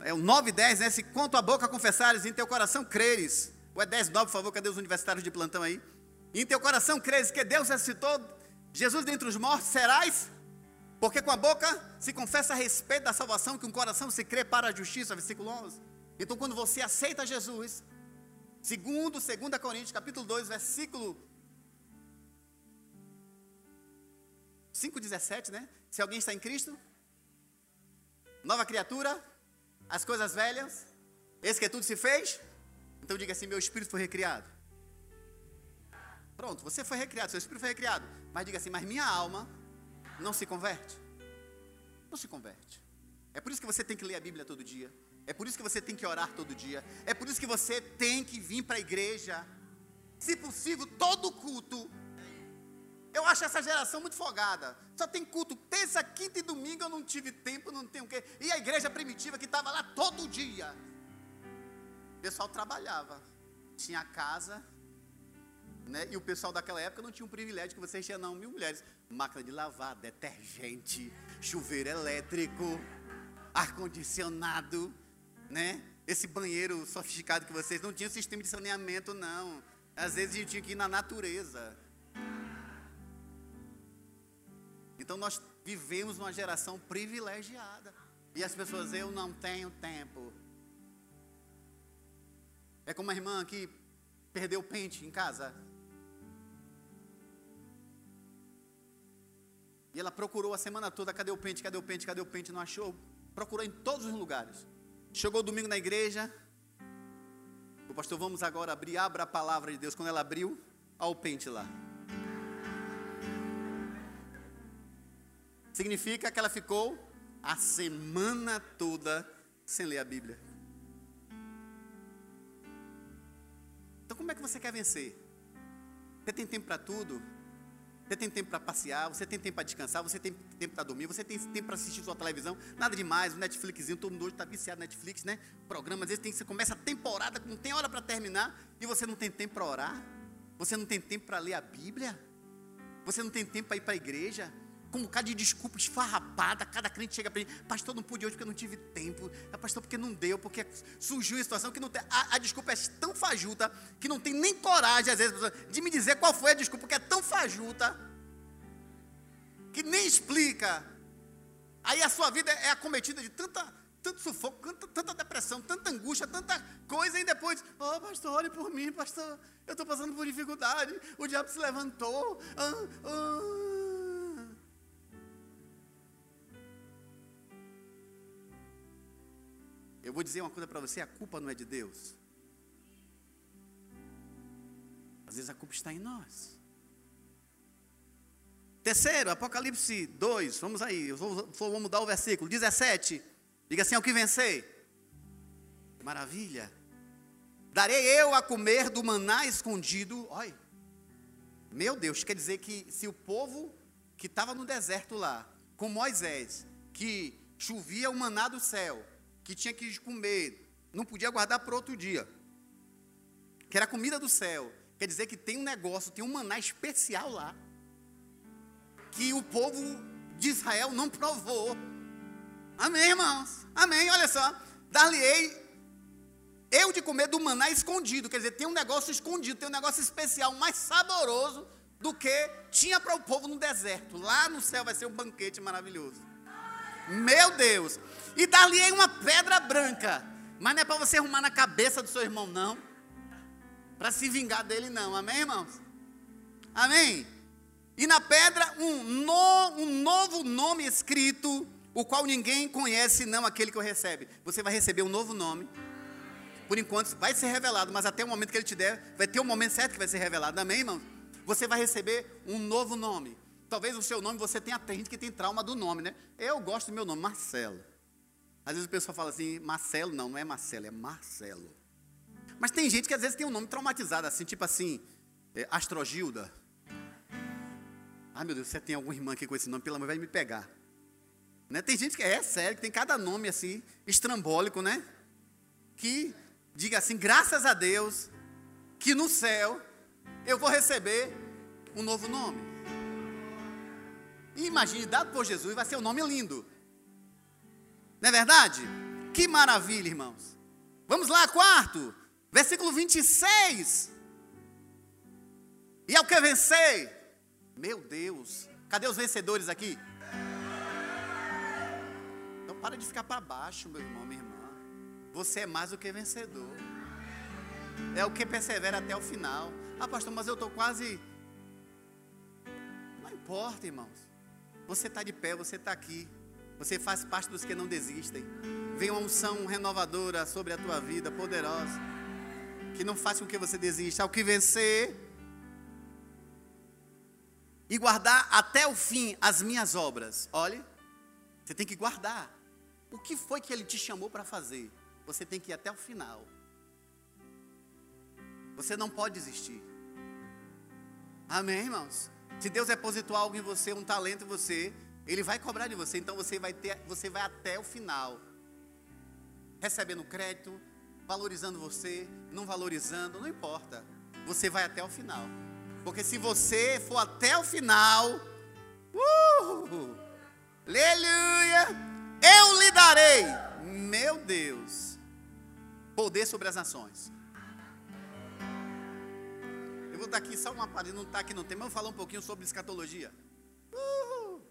é, 9 e 10, né? Se com tua boca confessares, em teu coração creres. Ou é 10, 9, por favor, cadê os universitários de plantão aí? em teu coração creres que Deus ressuscitou Jesus dentre os mortos, serás porque com a boca se confessa a respeito da salvação, que o coração se crê para a justiça, versículo 11. Então, quando você aceita Jesus, segundo 2 Coríntios, capítulo 2, versículo 5,17, né? Se alguém está em Cristo, nova criatura, as coisas velhas, esse que tudo se fez, então diga assim: meu espírito foi recriado. Pronto, você foi recriado, seu espírito foi recriado. Mas diga assim: mas minha alma não se converte? Não se converte. É por isso que você tem que ler a Bíblia todo dia. É por isso que você tem que orar todo dia. É por isso que você tem que vir para a igreja. Se possível, todo culto. Eu acho essa geração muito folgada. Só tem culto terça, quinta e domingo. Eu não tive tempo, não tenho o quê. E a igreja primitiva que estava lá todo dia. O pessoal trabalhava. Tinha casa, né? E o pessoal daquela época não tinha um privilégio que vocês tinham, não. Mil mulheres. Máquina de lavar, detergente, chuveiro elétrico, ar-condicionado, né? Esse banheiro sofisticado que vocês não tinham sistema de saneamento, não. Às vezes a gente tinha que ir na natureza. Então nós vivemos uma geração privilegiada. E as pessoas, eu não tenho tempo. É como a irmã que perdeu o pente em casa. E ela procurou a semana toda, cadê o pente, cadê o pente, cadê o pente, não achou. Procurou em todos os lugares. Chegou domingo na igreja. O pastor, vamos agora abrir, abra a palavra de Deus. Quando ela abriu, olha o pente lá. Significa que ela ficou a semana toda sem ler a Bíblia. Então, como é que você quer vencer? Você tem tempo para tudo? Você tem tempo para passear, você tem tempo para descansar, você tem tempo para dormir, você tem tempo para assistir sua televisão, nada demais, o Netflixzinho, todo mundo hoje está viciado no Netflix, né? Programa, às vezes tem, você começa a temporada, não tem hora para terminar, e você não tem tempo para orar, você não tem tempo para ler a Bíblia, você não tem tempo para ir para a igreja, com um bocado de desculpa esfarrapada, cada crente chega para mim, pastor, não pude hoje porque não tive tempo, é, pastor, porque não deu, porque surgiu uma situação que não tem, a, a, desculpa é tão fajuta, que não tem nem coragem, às vezes, de me dizer qual foi a desculpa, porque é tão fajuta, que nem explica, aí a sua vida é acometida de tanta, tanto sufoco, tanta, tanta depressão, tanta angústia, tanta coisa, e depois, oh pastor, ore por mim, pastor, eu estou passando por dificuldade, o diabo se levantou, ah, ah. Eu vou dizer uma coisa para você: a culpa não é de Deus. Às vezes a culpa está em nós. Terceiro, Apocalipse 2, vamos aí, vou, vou mudar o versículo, 17. Diga assim: ao que vencer. Maravilha. Darei eu a comer do maná escondido. Olha, meu Deus, quer dizer que se o povo que estava no deserto lá, com Moisés, que chovia o maná do céu, que tinha que comer, não podia guardar para outro dia, que era comida do céu. Quer dizer que tem um negócio, tem um maná especial lá, que o povo de Israel não provou. Amém, irmãos? Amém, olha só. Dar-lhe-ei eu de comer do maná escondido, quer dizer, tem um negócio escondido, tem um negócio especial, mais saboroso do que tinha para o povo no deserto. Lá no céu vai ser um banquete maravilhoso. Meu Deus! E dali uma pedra branca. Mas não é para você arrumar na cabeça do seu irmão, não. Para se vingar dele, não. Amém, irmãos? Amém? E na pedra um, no, um novo nome escrito, o qual ninguém conhece, não aquele que o recebe. Você vai receber um novo nome. Por enquanto vai ser revelado, mas até o momento que ele te der, vai ter um momento certo que vai ser revelado. Amém, irmãos? Você vai receber um novo nome. Talvez o seu nome você tenha tem gente que tem trauma do nome, né? Eu gosto do meu nome, Marcelo. Às vezes o pessoal fala assim, Marcelo, não, não é Marcelo, é Marcelo. Mas tem gente que às vezes tem um nome traumatizado, assim, tipo assim, é, Astrogilda. Ai meu Deus, você tem alguma irmã aqui com esse nome, pelo amor vai me pegar. Né? Tem gente que é, é sério, que tem cada nome assim, estrambólico, né? Que diga assim, graças a Deus, que no céu eu vou receber um novo nome. Imagine, dado por Jesus, vai ser um nome lindo. Não é verdade? Que maravilha, irmãos. Vamos lá, quarto, versículo 26. E ao que vencer? Meu Deus, cadê os vencedores aqui? Então para de ficar para baixo, meu irmão, minha irmã. Você é mais do que vencedor. É o que persevera até o final. Ah, pastor, mas eu estou quase. Não importa, irmãos. Você está de pé, você está aqui. Você faz parte dos que não desistem. Vem uma unção renovadora sobre a tua vida, poderosa. Que não faça com que você desista. Ao que vencer e guardar até o fim as minhas obras. Olhe, você tem que guardar. O que foi que ele te chamou para fazer? Você tem que ir até o final. Você não pode desistir. Amém, irmãos? Se Deus depositou algo em você, um talento em você, Ele vai cobrar de você. Então você vai ter, você vai até o final, recebendo crédito, valorizando você, não valorizando, não importa. Você vai até o final. Porque se você for até o final, uh, aleluia, eu lhe darei, meu Deus, poder sobre as nações vou dar aqui só uma palhinha, não está aqui tema, eu vou falar um pouquinho sobre escatologia. Uhul.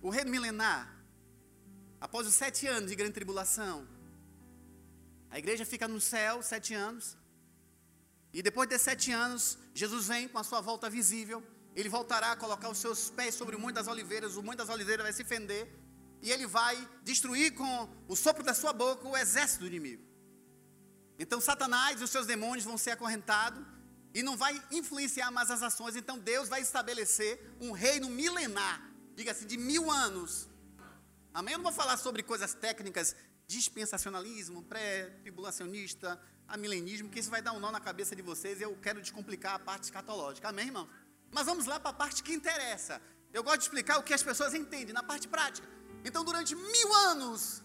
O reino milenar, após os sete anos de grande tribulação, a igreja fica no céu sete anos, e depois desses sete anos, Jesus vem com a sua volta visível, Ele voltará a colocar os seus pés sobre o monte das oliveiras, o monte das oliveiras vai se fender, e ele vai destruir com o sopro da sua boca o exército do inimigo. Então Satanás e os seus demônios vão ser acorrentados e não vai influenciar mais as ações. Então Deus vai estabelecer um reino milenar, diga-se, de mil anos. Amém? Eu não vou falar sobre coisas técnicas, dispensacionalismo, pré-tribulacionista, amilenismo, que isso vai dar um nó na cabeça de vocês e eu quero descomplicar a parte escatológica. Amém, irmão? Mas vamos lá para a parte que interessa. Eu gosto de explicar o que as pessoas entendem na parte prática. Então, durante mil anos,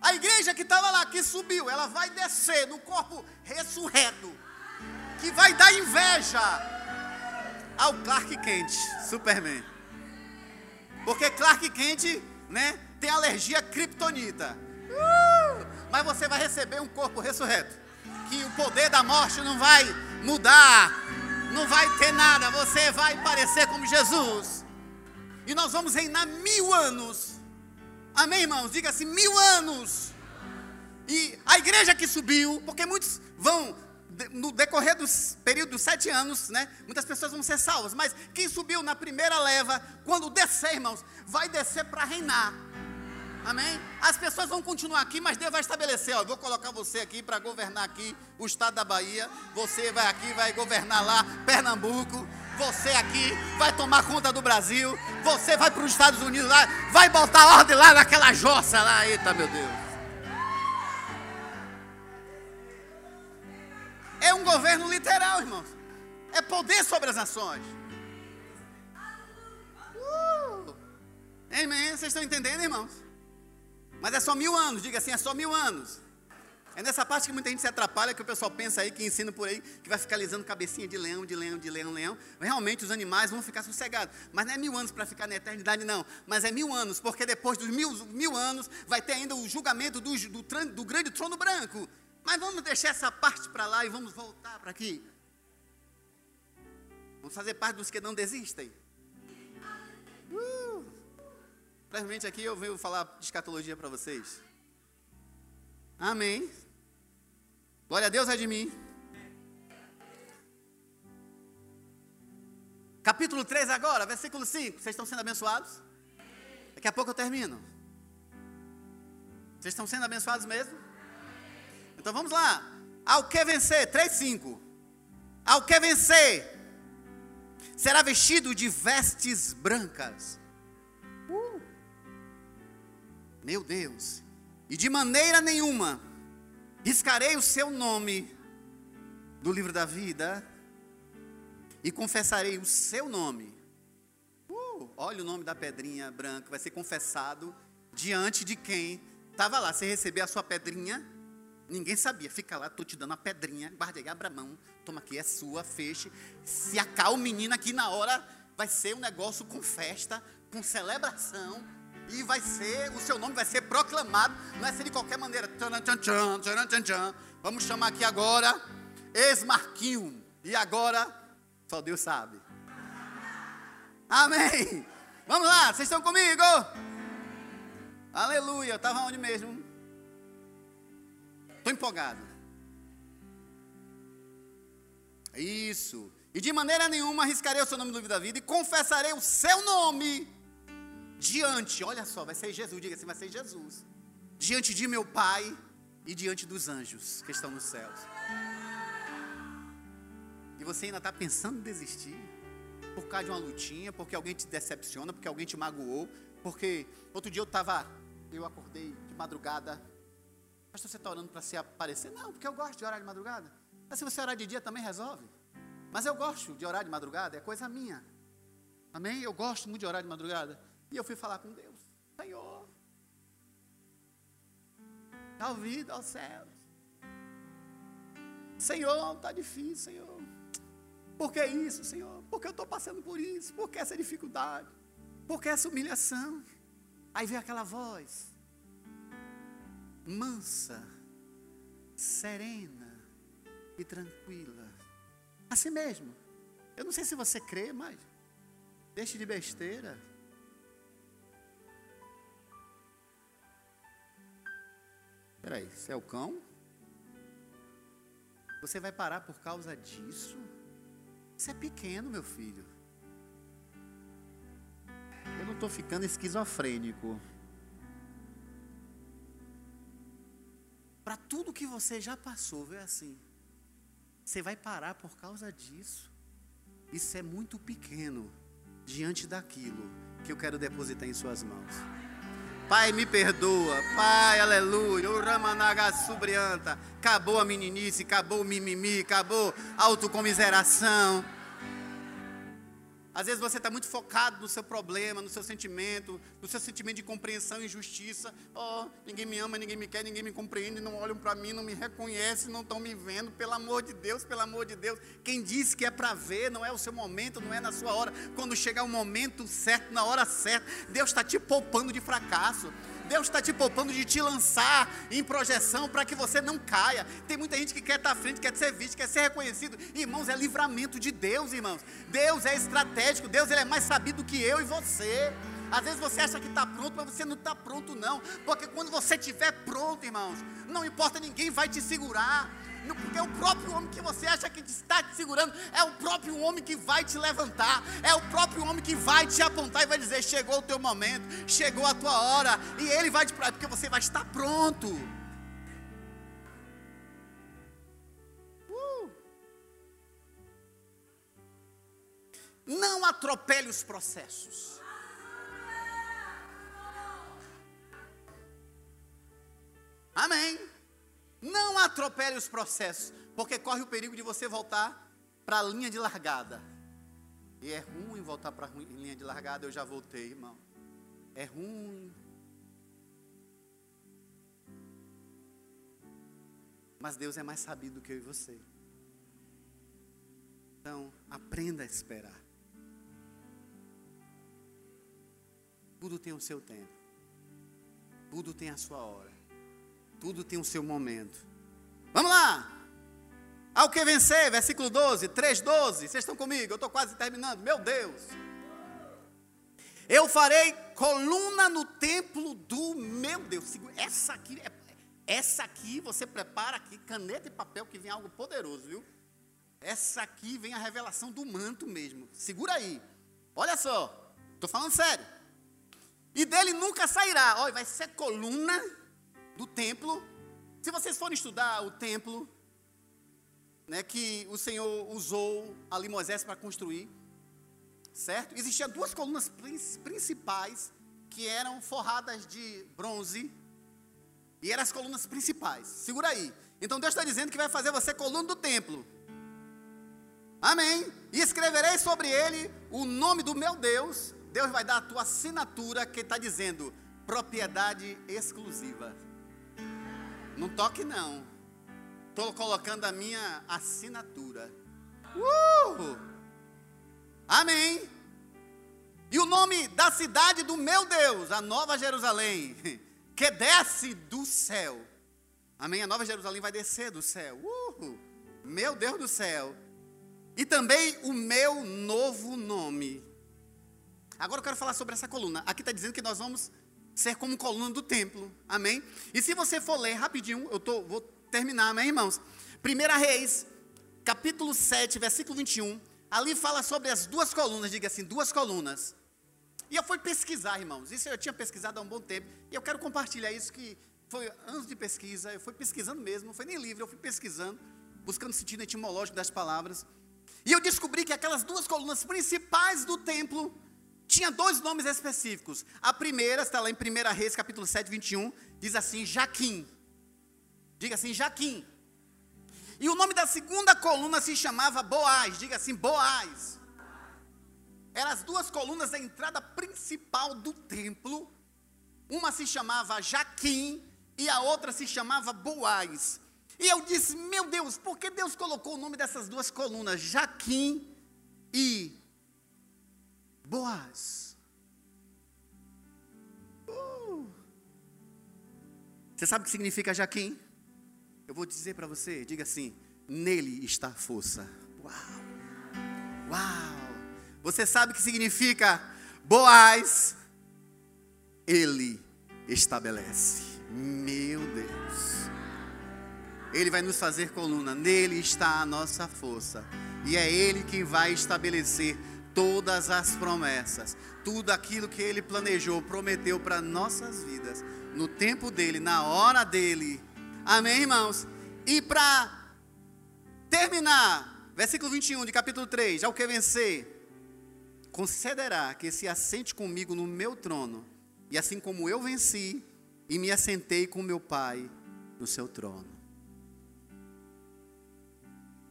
a igreja que estava lá, que subiu, ela vai descer no corpo ressurreto, que vai dar inveja ao Clark Kent, Superman. Porque Clark Kent, né, tem alergia à kryptonita. Uh, mas você vai receber um corpo ressurreto. Que o poder da morte não vai mudar, não vai ter nada, você vai parecer como Jesus. E nós vamos reinar mil anos. Amém, irmãos? Diga assim: mil anos. E a igreja que subiu, porque muitos vão, no decorrer dos períodos dos sete anos, né? Muitas pessoas vão ser salvas. Mas quem subiu na primeira leva, quando descer, irmãos, vai descer para reinar. Amém? As pessoas vão continuar aqui, mas Deus vai estabelecer, ó, vou colocar você aqui para governar aqui o estado da Bahia, você vai aqui, vai governar lá Pernambuco, você aqui vai tomar conta do Brasil, você vai para os Estados Unidos lá, vai botar ordem lá naquela jossa lá, eita meu Deus. É um governo literal, irmãos. É poder sobre as nações. Uh! Amém? Vocês estão entendendo, irmãos? Mas é só mil anos, diga assim, é só mil anos. É nessa parte que muita gente se atrapalha, que o pessoal pensa aí, que ensina por aí, que vai ficar alisando cabecinha de leão, de leão, de leão, leão. Realmente os animais vão ficar sossegados. Mas não é mil anos para ficar na eternidade, não. Mas é mil anos, porque depois dos mil, mil anos vai ter ainda o julgamento do, do, do grande trono branco. Mas vamos deixar essa parte para lá e vamos voltar para aqui. Vamos fazer parte dos que não desistem. Uh! Aqui eu venho falar de escatologia para vocês. Amém. Glória a Deus é de mim. Capítulo 3 agora, versículo 5. Vocês estão sendo abençoados? Daqui a pouco eu termino. Vocês estão sendo abençoados mesmo? Então vamos lá. Ao que vencer, 3, 5. Ao que vencer, será vestido de vestes brancas meu Deus. E de maneira nenhuma riscarei o seu nome do livro da vida e confessarei o seu nome. Uh, olha o nome da pedrinha branca, vai ser confessado diante de quem estava lá. Você receber a sua pedrinha, ninguém sabia. Fica lá, estou te dando a pedrinha, guarda aí, abra a mão, toma aqui, é sua, feche. Se acalma o menino aqui na hora, vai ser um negócio com festa, com celebração e vai ser, o seu nome vai ser proclamado, não é ser de qualquer maneira. Vamos chamar aqui agora ex-Marquinho. E agora, só Deus sabe. Amém. Vamos lá, vocês estão comigo? Aleluia. Estava onde mesmo? Estou empolgado. Isso. E de maneira nenhuma arriscarei o seu nome no livro da vida e confessarei o seu nome diante, olha só, vai ser Jesus, diga assim, vai ser Jesus. Diante de meu Pai e diante dos anjos que estão nos céus. E você ainda está pensando em desistir por causa de uma lutinha, porque alguém te decepciona, porque alguém te magoou, porque outro dia eu estava, eu acordei de madrugada. Pastor, você está orando para se aparecer? Não, porque eu gosto de orar de madrugada. Mas se você orar de dia também resolve. Mas eu gosto de orar de madrugada, é coisa minha. Amém? Eu gosto muito de orar de madrugada. E eu fui falar com Deus: Senhor, dá ouvido aos céus. Senhor, está difícil, Senhor. Por que isso, Senhor? Por que eu estou passando por isso? Por que essa dificuldade? Por que essa humilhação? Aí vem aquela voz, mansa, serena e tranquila. Assim mesmo. Eu não sei se você crê, mas deixe de besteira. Peraí, você é o cão? Você vai parar por causa disso? Isso é pequeno, meu filho. estou ficando esquizofrênico. Para tudo que você já passou, vê assim. Você vai parar por causa disso. Isso é muito pequeno diante daquilo que eu quero depositar em Suas mãos. Pai, me perdoa. Pai, aleluia. O Ramanaga subrianta. Acabou a meninice, acabou o mimimi, acabou a autocomiseração. Às vezes você está muito focado no seu problema, no seu sentimento, no seu sentimento de compreensão e injustiça. Oh, ninguém me ama, ninguém me quer, ninguém me compreende, não olham para mim, não me reconhecem, não estão me vendo. Pelo amor de Deus, pelo amor de Deus. Quem disse que é para ver, não é o seu momento, não é na sua hora. Quando chegar o momento certo, na hora certa, Deus está te poupando de fracasso. Deus está te poupando de te lançar em projeção para que você não caia. Tem muita gente que quer estar tá à frente, quer ser visto, quer ser reconhecido. Irmãos, é livramento de Deus, irmãos. Deus é estratégico, Deus ele é mais sabido que eu e você. Às vezes você acha que está pronto, mas você não está pronto, não. Porque quando você estiver pronto, irmãos, não importa, ninguém vai te segurar porque o próprio homem que você acha que está te segurando, é o próprio homem que vai te levantar, é o próprio homem que vai te apontar e vai dizer: chegou o teu momento, chegou a tua hora, e ele vai te porque você vai estar pronto. Uh. Não atropele os processos. Amém. Não atropele os processos, porque corre o perigo de você voltar para a linha de largada. E é ruim voltar para a linha de largada, eu já voltei, irmão. É ruim. Mas Deus é mais sabido do que eu e você. Então, aprenda a esperar. Tudo tem o seu tempo. Tudo tem a sua hora. Tudo tem o seu momento. Vamos lá. Ao que vencer, versículo 12, 3, 12. Vocês estão comigo? Eu estou quase terminando. Meu Deus. Eu farei coluna no templo do meu Deus. Essa aqui, é, essa aqui você prepara aqui, caneta e papel, que vem algo poderoso, viu? Essa aqui vem a revelação do manto mesmo. Segura aí. Olha só. Estou falando sério. E dele nunca sairá. Olha, vai ser coluna do templo. Se vocês forem estudar o templo, né, que o Senhor usou ali Moisés para construir, certo? Existiam duas colunas principais que eram forradas de bronze e eram as colunas principais. Segura aí. Então Deus está dizendo que vai fazer você coluna do templo. Amém. E escreverei sobre ele o nome do meu Deus. Deus vai dar a tua assinatura que está dizendo propriedade exclusiva. Não toque não. Estou colocando a minha assinatura. Uh! Amém. E o nome da cidade do meu Deus, a Nova Jerusalém, que desce do céu. Amém. A Nova Jerusalém vai descer do céu. Uh! Meu Deus do céu. E também o meu novo nome. Agora eu quero falar sobre essa coluna. Aqui está dizendo que nós vamos ser como coluna do templo. Amém? E se você for ler rapidinho, eu tô, vou terminar, amém, irmãos? 1 Reis, capítulo 7, versículo 21. Ali fala sobre as duas colunas, diga assim, duas colunas. E eu fui pesquisar, irmãos. Isso eu tinha pesquisado há um bom tempo. E eu quero compartilhar isso que foi anos de pesquisa. Eu fui pesquisando mesmo, não foi nem livre, eu fui pesquisando, buscando sentido etimológico das palavras. E eu descobri que aquelas duas colunas principais do templo tinha dois nomes específicos. A primeira, está lá em 1 Reis, capítulo 7, 21, diz assim: Jaquim. Diga assim, Jaquim. E o nome da segunda coluna se chamava Boaz. Diga assim, Boaz. Eram as duas colunas da entrada principal do templo. Uma se chamava Jaquim e a outra se chamava Boaz. E eu disse, meu Deus, por que Deus colocou o nome dessas duas colunas, Jaquim e Boaz. Uh. Você sabe o que significa Jaquim? Eu vou dizer para você, diga assim: nele está a força. Uau! Uau! Você sabe o que significa Boaz? Ele estabelece. Meu Deus. Ele vai nos fazer coluna, nele está a nossa força. E é ele quem vai estabelecer todas as promessas, tudo aquilo que Ele planejou, prometeu para nossas vidas, no tempo dele, na hora dele. Amém, irmãos? E para terminar, versículo 21 de capítulo 3: Ao que vencer, concederá que se assente comigo no meu trono, e assim como eu venci e me assentei com meu Pai no seu trono.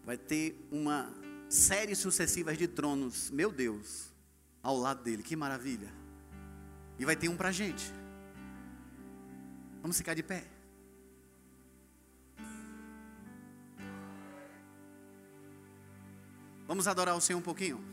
Vai ter uma série sucessiva de tronos, meu Deus, ao lado dele, que maravilha. E vai ter um para a gente. Vamos ficar de pé. Vamos adorar o Senhor um pouquinho?